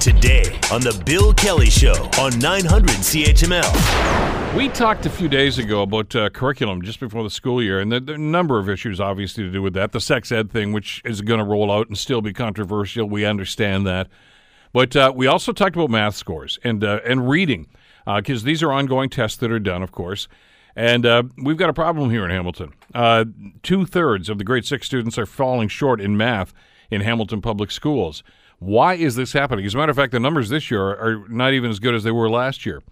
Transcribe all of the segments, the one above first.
Today on The Bill Kelly Show on 900 CHML. We talked a few days ago about uh, curriculum just before the school year, and there, are a number of issues obviously to do with that. The sex ed thing, which is going to roll out and still be controversial, we understand that. But uh, we also talked about math scores and uh, and reading, because these are ongoing tests that are done, of course. And uh, we've got a problem here in Hamilton. Uh, Two thirds of the grade six students are falling short in math in Hamilton public schools. Why is this happening? As a matter of fact, the numbers this year are not even as good as they were last year.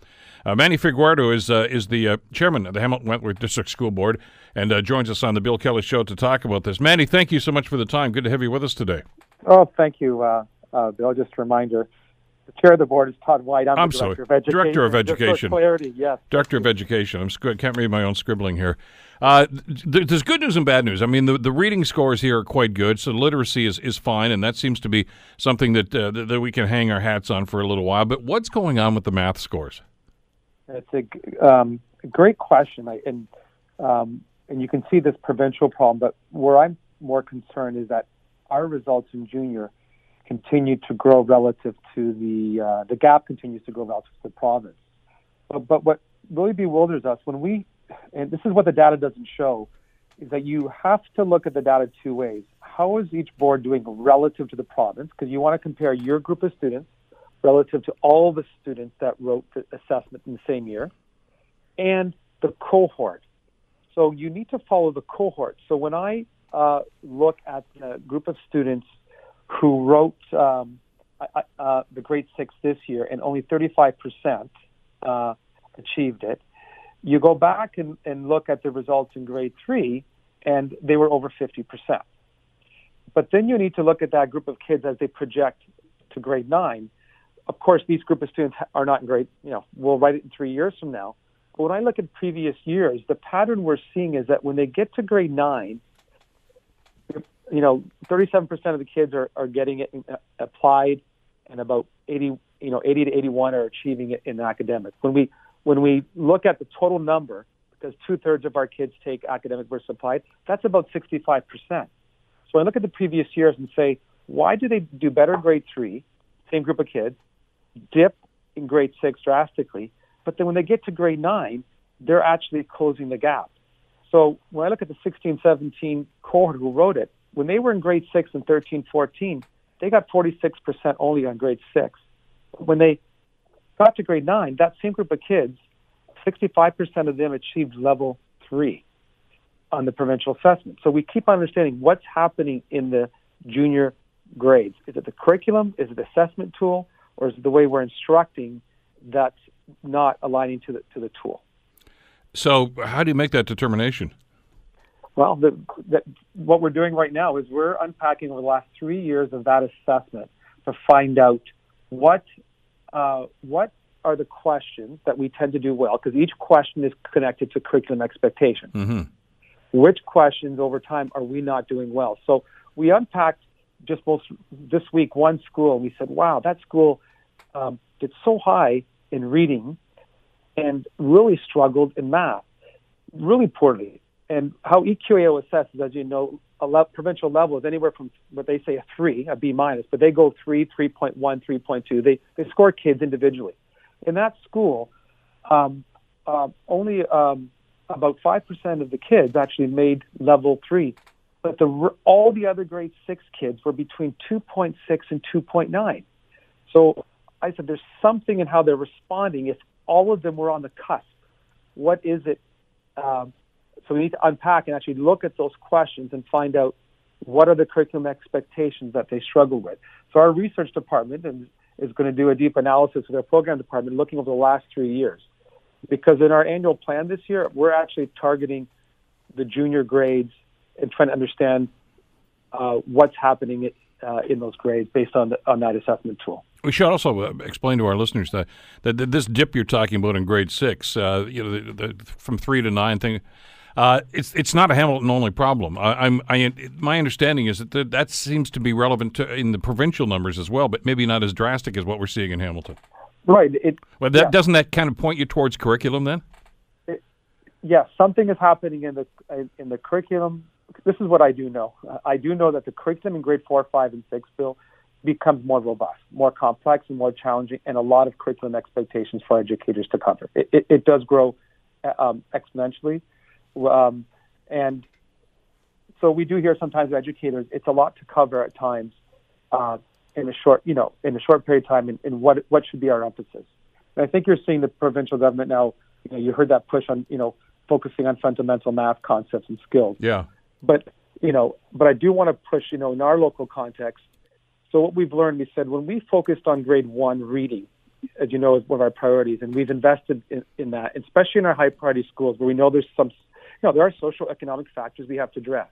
Uh, Manny Figueiredo is uh, is the uh, chairman of the Hamilton Wentworth District School Board and uh, joins us on the Bill Kelly Show to talk about this. Manny, thank you so much for the time. Good to have you with us today. Oh, thank you, uh, uh, Bill. Just a reminder. The chair of the board is Todd White. I'm, I'm the sorry. director of education. Director of Education. clarity, yes. Director of Education. I'm sc- can't read my own scribbling here. Uh, th- there's good news and bad news. I mean, the, the reading scores here are quite good, so literacy is, is fine, and that seems to be something that, uh, that we can hang our hats on for a little while. But what's going on with the math scores? It's a um, great question, I, and um, and you can see this provincial problem. But where I'm more concerned is that our results in junior continue to grow relative to the uh, the gap continues to grow relative to the province. But, but what really bewilders us when we, and this is what the data doesn't show, is that you have to look at the data two ways. How is each board doing relative to the province? Because you want to compare your group of students relative to all the students that wrote the assessment in the same year, and the cohort. So you need to follow the cohort. So when I uh, look at the group of students who wrote um, uh, the grade six this year, and only 35% uh, achieved it. You go back and, and look at the results in grade three, and they were over 50%. But then you need to look at that group of kids as they project to grade nine. Of course, these group of students are not in grade, you know, we'll write it in three years from now. But when I look at previous years, the pattern we're seeing is that when they get to grade nine, you know, 37% of the kids are, are getting it uh, applied, and about 80, you know, 80 to 81 are achieving it in academics. When we when we look at the total number, because two thirds of our kids take academic versus applied, that's about 65%. So I look at the previous years and say, why do they do better in grade three, same group of kids, dip in grade six drastically, but then when they get to grade nine, they're actually closing the gap. So when I look at the 16, 17 cohort who wrote it, when they were in grade six and 13, 14, they got 46% only on grade six. When they got to grade nine, that same group of kids, 65% of them achieved level three on the provincial assessment. So we keep on understanding what's happening in the junior grades. Is it the curriculum? Is it the assessment tool? Or is it the way we're instructing that's not aligning to the, to the tool? So, how do you make that determination? Well, the, the, what we're doing right now is we're unpacking over the last three years of that assessment to find out what uh, what are the questions that we tend to do well, because each question is connected to curriculum expectations. Mm-hmm. Which questions over time are we not doing well? So we unpacked just most this week one school, we said, "Wow, that school um, did so high in reading, and really struggled in math, really poorly." and how EQAO assesses, as you know, a le- provincial level is anywhere from what they say a three, a B minus, but they go three, 3.1, 3.2. They they score kids individually. In that school, um, uh, only um, about five percent of the kids actually made level three, but the all the other grade six kids were between 2.6 and 2.9. So I said, there's something in how they're responding. If all of them were on the cusp, what is it? Um, so we need to unpack and actually look at those questions and find out what are the curriculum expectations that they struggle with. So our research department is, going to do a deep analysis with our program department looking over the last three years. Because in our annual plan this year, we're actually targeting the junior grades and trying to understand uh, what's happening uh, in those grades based on, the, on that assessment tool. We should also uh, explain to our listeners that, that, that this dip you're talking about in grade six, uh, you know, the, the, from three to nine thing, uh, it's it's not a Hamilton only problem. I, I'm I, my understanding is that th- that seems to be relevant to, in the provincial numbers as well, but maybe not as drastic as what we're seeing in Hamilton. Right. It, Well, that yeah. doesn't that kind of point you towards curriculum then? yes, something is happening in the in the curriculum. This is what I do know. Uh, I do know that the curriculum in grade four, five, and six, Bill, becomes more robust, more complex, and more challenging, and a lot of curriculum expectations for educators to cover. It, it, it does grow uh, um, exponentially, um, and so we do hear sometimes educators. It's a lot to cover at times uh, in a short, you know, in a short period of time, and, and what what should be our emphasis. And I think you're seeing the provincial government now. You know, you heard that push on, you know, focusing on fundamental math concepts and skills. Yeah. But you know, but I do want to push, you know, in our local context. So what we've learned, we said when we focused on grade one reading, as you know, is one of our priorities, and we've invested in, in that, especially in our high priority schools where we know there's some, know, there are social economic factors we have to address.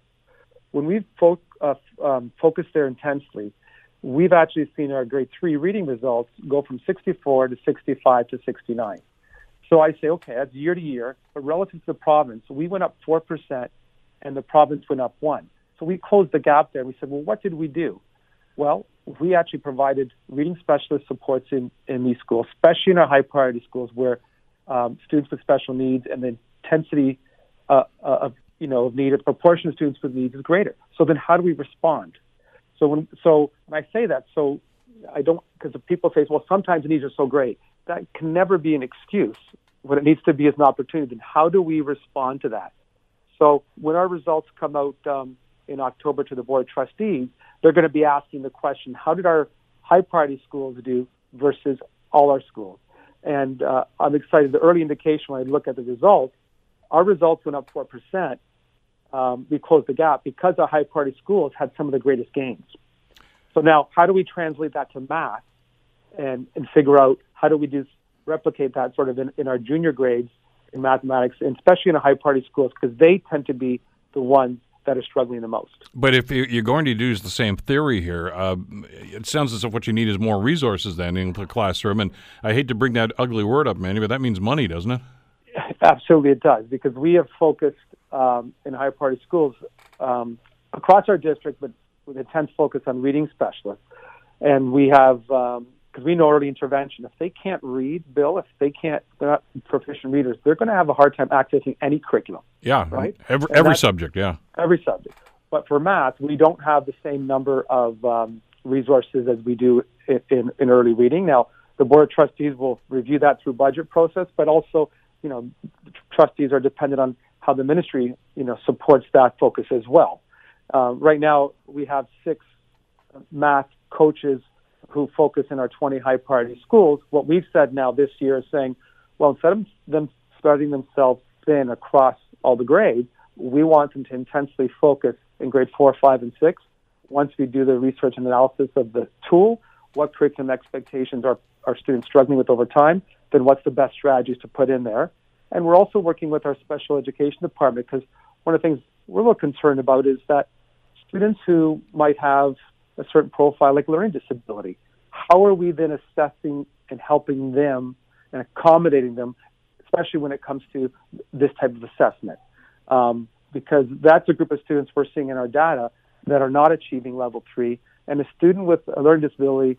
When we've fo- uh, um, focused there intensely, we've actually seen our grade three reading results go from 64 to 65 to 69. So I say, okay, that's year to year, but relative to the province, we went up 4% and the province went up 1. So we closed the gap there. We said, well, what did we do? Well, we actually provided reading specialist supports in, in these schools, especially in our high priority schools where um, students with special needs and the intensity uh, uh of you know of need, a proportion of students with needs is greater. So then, how do we respond? So when so when I say that, so I don't because people say, well, sometimes needs are so great. That can never be an excuse. What it needs to be is an opportunity. Then how do we respond to that? So when our results come out um, in October to the board of trustees, they're going to be asking the question: How did our high priority schools do versus all our schools? And uh, I'm excited. The early indication when I look at the results, our results went up four percent um, we closed the gap because our high priority schools had some of the greatest gains. So now, how do we translate that to math and, and figure out how do we do replicate that sort of in, in our junior grades in mathematics, and especially in high priority schools, because they tend to be the ones that are struggling the most. But if you're going to use the same theory here, uh, it sounds as if what you need is more resources then in the classroom. And I hate to bring that ugly word up, Manny, but that means money, doesn't it? Absolutely, it does, because we have focused um, in higher priority schools um, across our district, but with intense focus on reading specialists. And we have, because um, we know early intervention, if they can't read, Bill, if they can't, they're not proficient readers, they're going to have a hard time accessing any curriculum. Yeah, right. Every, every subject, yeah. Every subject. But for math, we don't have the same number of um, resources as we do in, in, in early reading. Now, the board of trustees will review that through budget process, but also, you know, trustees are dependent on how the ministry, you know, supports that focus as well. Uh, right now, we have six math coaches who focus in our 20 high priority schools. What we've said now this year is saying, well, instead of them spreading themselves thin across all the grades, we want them to intensely focus in grade four, five, and six. Once we do the research and analysis of the tool, what curriculum expectations are, are students struggling with over time, then what's the best strategies to put in there. And we're also working with our special education department because one of the things we're a little concerned about is that students who might have a certain profile like learning disability, how are we then assessing and helping them and accommodating them, especially when it comes to this type of assessment? Um, because that's a group of students we're seeing in our data that are not achieving level three. And a student with a learning disability,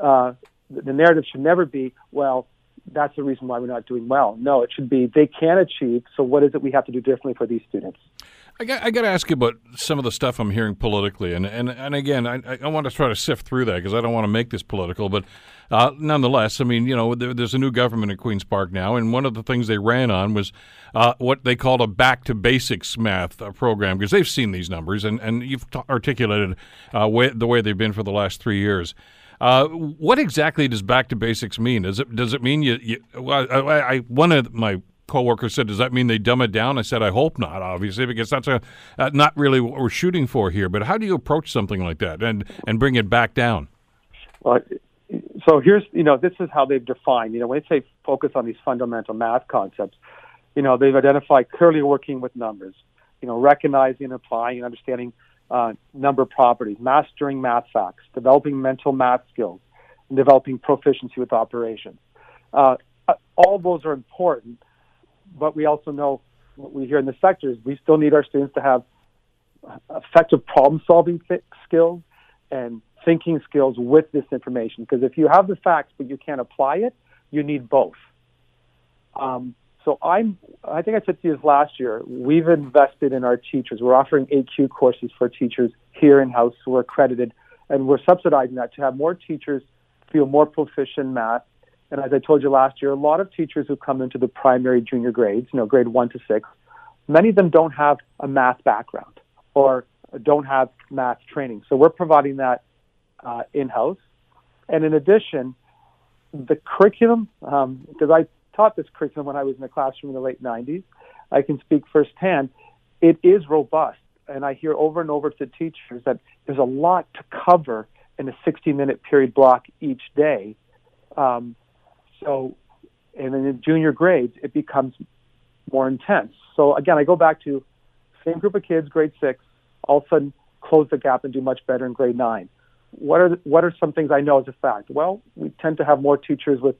uh, the narrative should never be, well, that's the reason why we're not doing well. No, it should be they can achieve. So what is it we have to do differently for these students? I got, I got to ask you about some of the stuff I'm hearing politically, and and, and again, I, I want to try to sift through that because I don't want to make this political, but uh, nonetheless, I mean, you know, there, there's a new government at Queens Park now, and one of the things they ran on was uh, what they called a back to basics math uh, program because they've seen these numbers, and and you've t- articulated uh, way, the way they've been for the last three years. Uh, what exactly does back to basics mean? Does it does it mean you? you well, I, I, one of my coworkers said, "Does that mean they dumb it down?" I said, "I hope not, obviously, because that's a uh, not really what we're shooting for here." But how do you approach something like that and and bring it back down? Well, so here's you know this is how they've defined. You know, when they say focus on these fundamental math concepts, you know they've identified clearly working with numbers. You know, recognizing, applying, and understanding uh, number properties, mastering math facts, developing mental math skills, and developing proficiency with operations. Uh, all those are important, but we also know what we hear in the sector is we still need our students to have effective problem solving skills and thinking skills with this information. Because if you have the facts but you can't apply it, you need both. Um, so I'm, I think I said to you this last year, we've invested in our teachers. We're offering AQ courses for teachers here in house who are accredited and we're subsidizing that to have more teachers feel more proficient in math. And as I told you last year, a lot of teachers who come into the primary junior grades, you know, grade one to six, many of them don't have a math background or don't have math training. So we're providing that uh, in house. And in addition, the curriculum, um, because I taught this curriculum when I was in the classroom in the late 90s, I can speak firsthand, it is robust. And I hear over and over to teachers that there's a lot to cover in a 60 minute period block each day. Um, so, and in the junior grades, it becomes more intense. So again, I go back to same group of kids, grade six, all of a sudden close the gap and do much better in grade nine. What are the, what are some things I know as a fact? Well, we tend to have more teachers with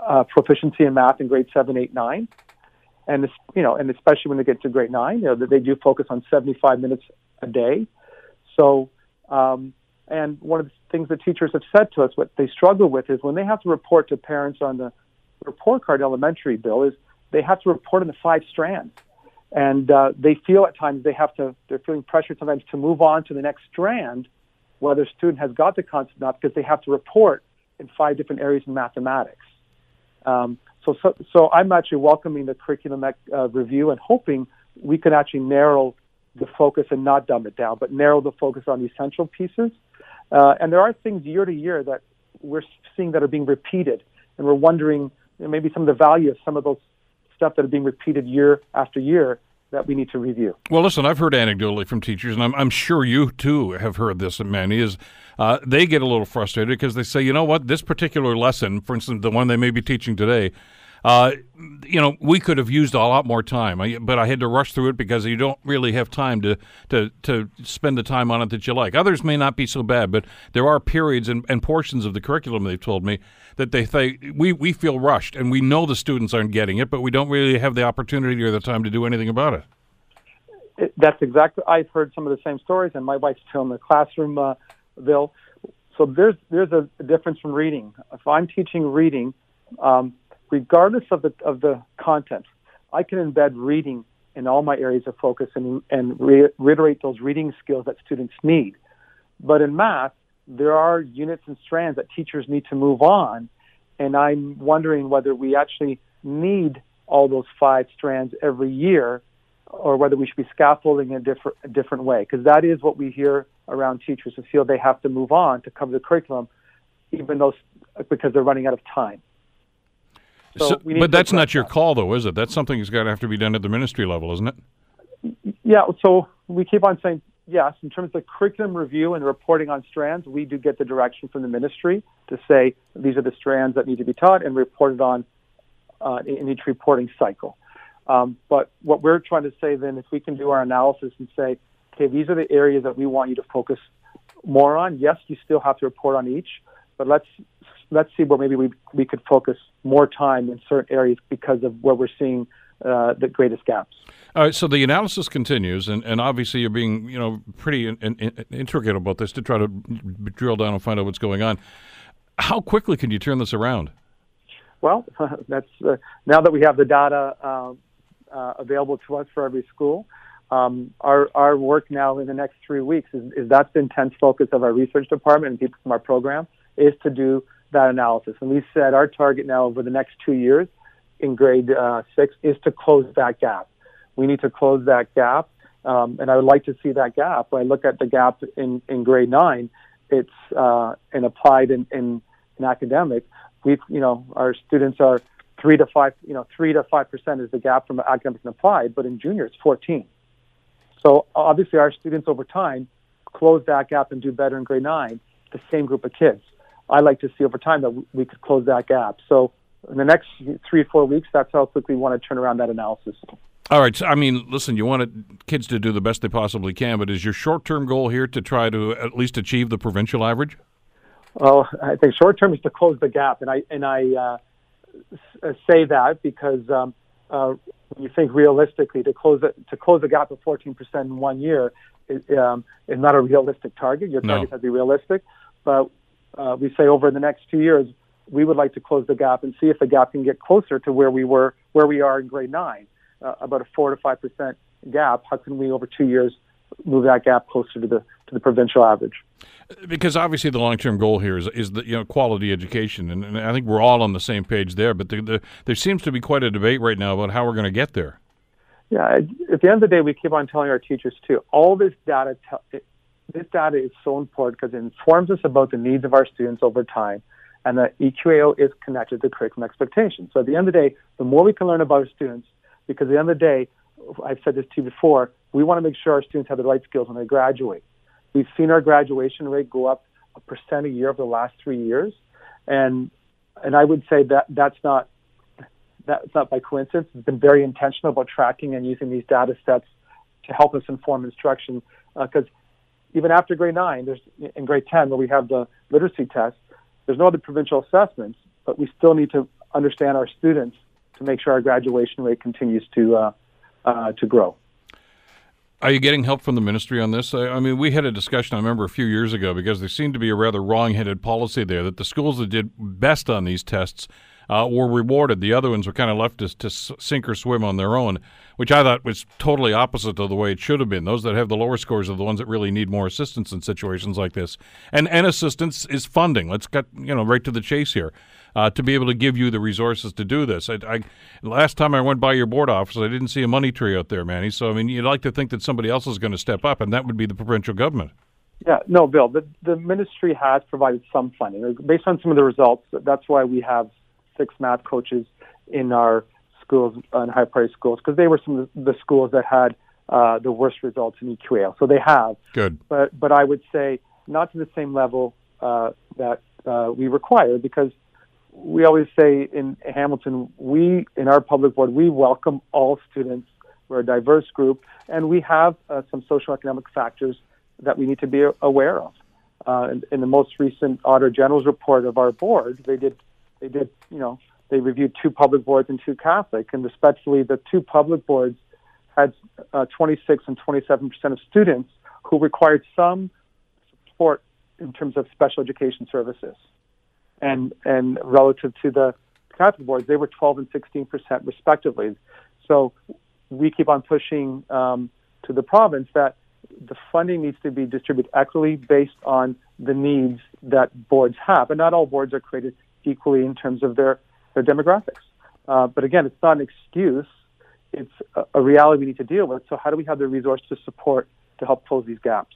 uh, proficiency in math in grade seven, eight, nine, and this, you know, and especially when they get to grade nine, you know, that they do focus on 75 minutes a day. So, um, and one of the things that teachers have said to us, what they struggle with is when they have to report to parents on the report card elementary bill is they have to report on the five strands. And uh, they feel at times they have to they're feeling pressure sometimes to move on to the next strand whether a student has got the concept or not because they have to report in five different areas in mathematics um, so, so, so i'm actually welcoming the curriculum uh, review and hoping we can actually narrow the focus and not dumb it down but narrow the focus on essential pieces. Uh, and there are things year to year that we're seeing that are being repeated. And we're wondering you know, maybe some of the value of some of those stuff that are being repeated year after year that we need to review. Well, listen, I've heard anecdotally from teachers, and I'm, I'm sure you too have heard this, Manny, is uh, they get a little frustrated because they say, you know what, this particular lesson, for instance, the one they may be teaching today, uh, you know, we could have used a lot more time, but I had to rush through it because you don't really have time to, to, to spend the time on it that you like. Others may not be so bad, but there are periods and, and portions of the curriculum, they've told me, that they say we, we feel rushed and we know the students aren't getting it, but we don't really have the opportunity or the time to do anything about it. it that's exactly, I've heard some of the same stories, and my wife's still in the classroom, uh, Bill. So there's, there's a difference from reading. If I'm teaching reading, um, regardless of the of the content, I can embed reading in all my areas of focus and and re- reiterate those reading skills that students need. But in math, there are units and strands that teachers need to move on, and I'm wondering whether we actually need all those five strands every year, or whether we should be scaffolding in a different a different way. Because that is what we hear around teachers who feel they have to move on to cover the curriculum, even though because they're running out of time. So, so but that's not your that. call, though, is it? That's something that's got to have to be done at the ministry level, isn't it? Yeah. So we keep on saying yes. In terms of the curriculum review and reporting on strands, we do get the direction from the ministry to say these are the strands that need to be taught and reported on uh, in each reporting cycle. Um, but what we're trying to say then, if we can do our analysis and say, okay, these are the areas that we want you to focus more on. Yes, you still have to report on each, but let's let's see where maybe we we could focus more time in certain areas because of where we're seeing uh, the greatest gaps. All right, so the analysis continues, and, and obviously you're being you know pretty in, in, intricate about this to try to drill down and find out what's going on. How quickly can you turn this around? Well, that's uh, now that we have the data uh, uh, available to us for every school. Um, our our work now in the next three weeks is, is that's the intense focus of our research department and people from our program is to do that analysis. And we said our target now over the next two years in grade uh, six is to close that gap. We need to close that gap. Um, and I would like to see that gap. When I look at the gap in, in grade nine, it's uh, in applied in, in, academic. We've, you know, our students are three to five, you know, three to five percent is the gap from academic and applied, but in junior it's 14. So obviously our students over time close that gap and do better in grade nine, the same group of kids. I like to see over time that we could close that gap. So in the next three or four weeks, that's how quickly we want to turn around that analysis. All right. So, I mean, listen, you want kids to do the best they possibly can, but is your short term goal here to try to at least achieve the provincial average? Well, I think short term is to close the gap, and I and I uh, uh say that because um, uh, when you think realistically, to close it, to close the gap of 14% in one year is, um, is not a realistic target. Your target no. has to be realistic, but uh, we say over the next two years, we would like to close the gap and see if the gap can get closer to where we were, where we are in grade nine, uh, about a four to five percent gap. How can we over two years move that gap closer to the to the provincial average. Because obviously the long term goal here is is the you know quality education, and, and I think we're all on the same page there. But the, the, there seems to be quite a debate right now about how we're going to get there. Yeah, at the end of the day, we keep on telling our teachers too. All this data, te- this data is so important because it informs us about the needs of our students over time, and that EQAO is connected to curriculum expectations. So at the end of the day, the more we can learn about our students, because at the end of the day, I've said this to you before, we want to make sure our students have the right skills when they graduate. We've seen our graduation rate go up a percent a year over the last three years, and and I would say that that's not that's not by coincidence. It's been very intentional about tracking and using these data sets to help us inform instruction. Because uh, even after grade nine, there's in grade ten where we have the literacy test, there's no other provincial assessments, but we still need to understand our students to make sure our graduation rate continues to uh, uh, to grow. Are you getting help from the ministry on this? I mean, we had a discussion, I remember, a few years ago because there seemed to be a rather wrong headed policy there that the schools that did best on these tests uh, were rewarded. The other ones were kind of left to, to sink or swim on their own, which I thought was totally opposite of the way it should have been. Those that have the lower scores are the ones that really need more assistance in situations like this. And, and assistance is funding. Let's get you know right to the chase here uh, to be able to give you the resources to do this. I, I, last time I went by your board office, I didn't see a money tree out there, Manny. So I mean, you'd like to think that somebody else is going to step up, and that would be the provincial government. Yeah, no, Bill. The the ministry has provided some funding based on some of the results. That's why we have six math coaches in our schools and high priced schools because they were some of the schools that had uh, the worst results in EQAO. So they have. Good. But but I would say not to the same level uh, that uh, we require because we always say in Hamilton, we, in our public board, we welcome all students. We're a diverse group, and we have uh, some socioeconomic factors that we need to be aware of. Uh, in, in, the most recent Auditor General's report of our board, they did, they did, you know, they reviewed two public boards and two Catholic, and respectfully, the two public boards had uh, 26 and 27 percent of students who required some support in terms of special education services and and relative to the Catholic boards, they were 12 and 16 percent respectively. So we keep on pushing um, to the province that the funding needs to be distributed equitably based on the needs that boards have, and not all boards are created equally in terms of their their demographics. Uh, but again, it's not an excuse; it's a, a reality we need to deal with. So, how do we have the resource to support to help close these gaps?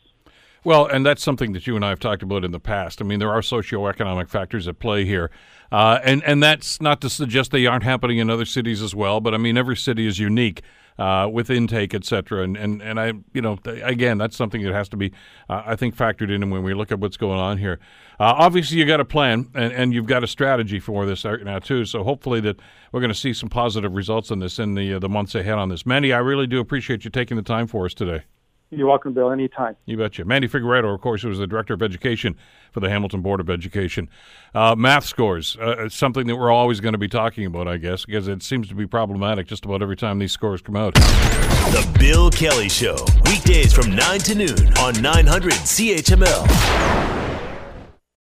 Well, and that's something that you and I have talked about in the past. I mean, there are socioeconomic factors at play here, uh, and and that's not to suggest they aren't happening in other cities as well. But I mean, every city is unique uh, with intake, et cetera. And, and and I, you know, again, that's something that has to be, uh, I think, factored in when we look at what's going on here. Uh, obviously, you got a plan and, and you've got a strategy for this right now too. So hopefully that we're going to see some positive results on this in the uh, the months ahead on this. Mandy, I really do appreciate you taking the time for us today. You're welcome, Bill, anytime. You betcha. Mandy Figueiredo, of course, was the Director of Education for the Hamilton Board of Education. Uh, math scores, uh, something that we're always going to be talking about, I guess, because it seems to be problematic just about every time these scores come out. The Bill Kelly Show, weekdays from 9 to noon on 900 CHML.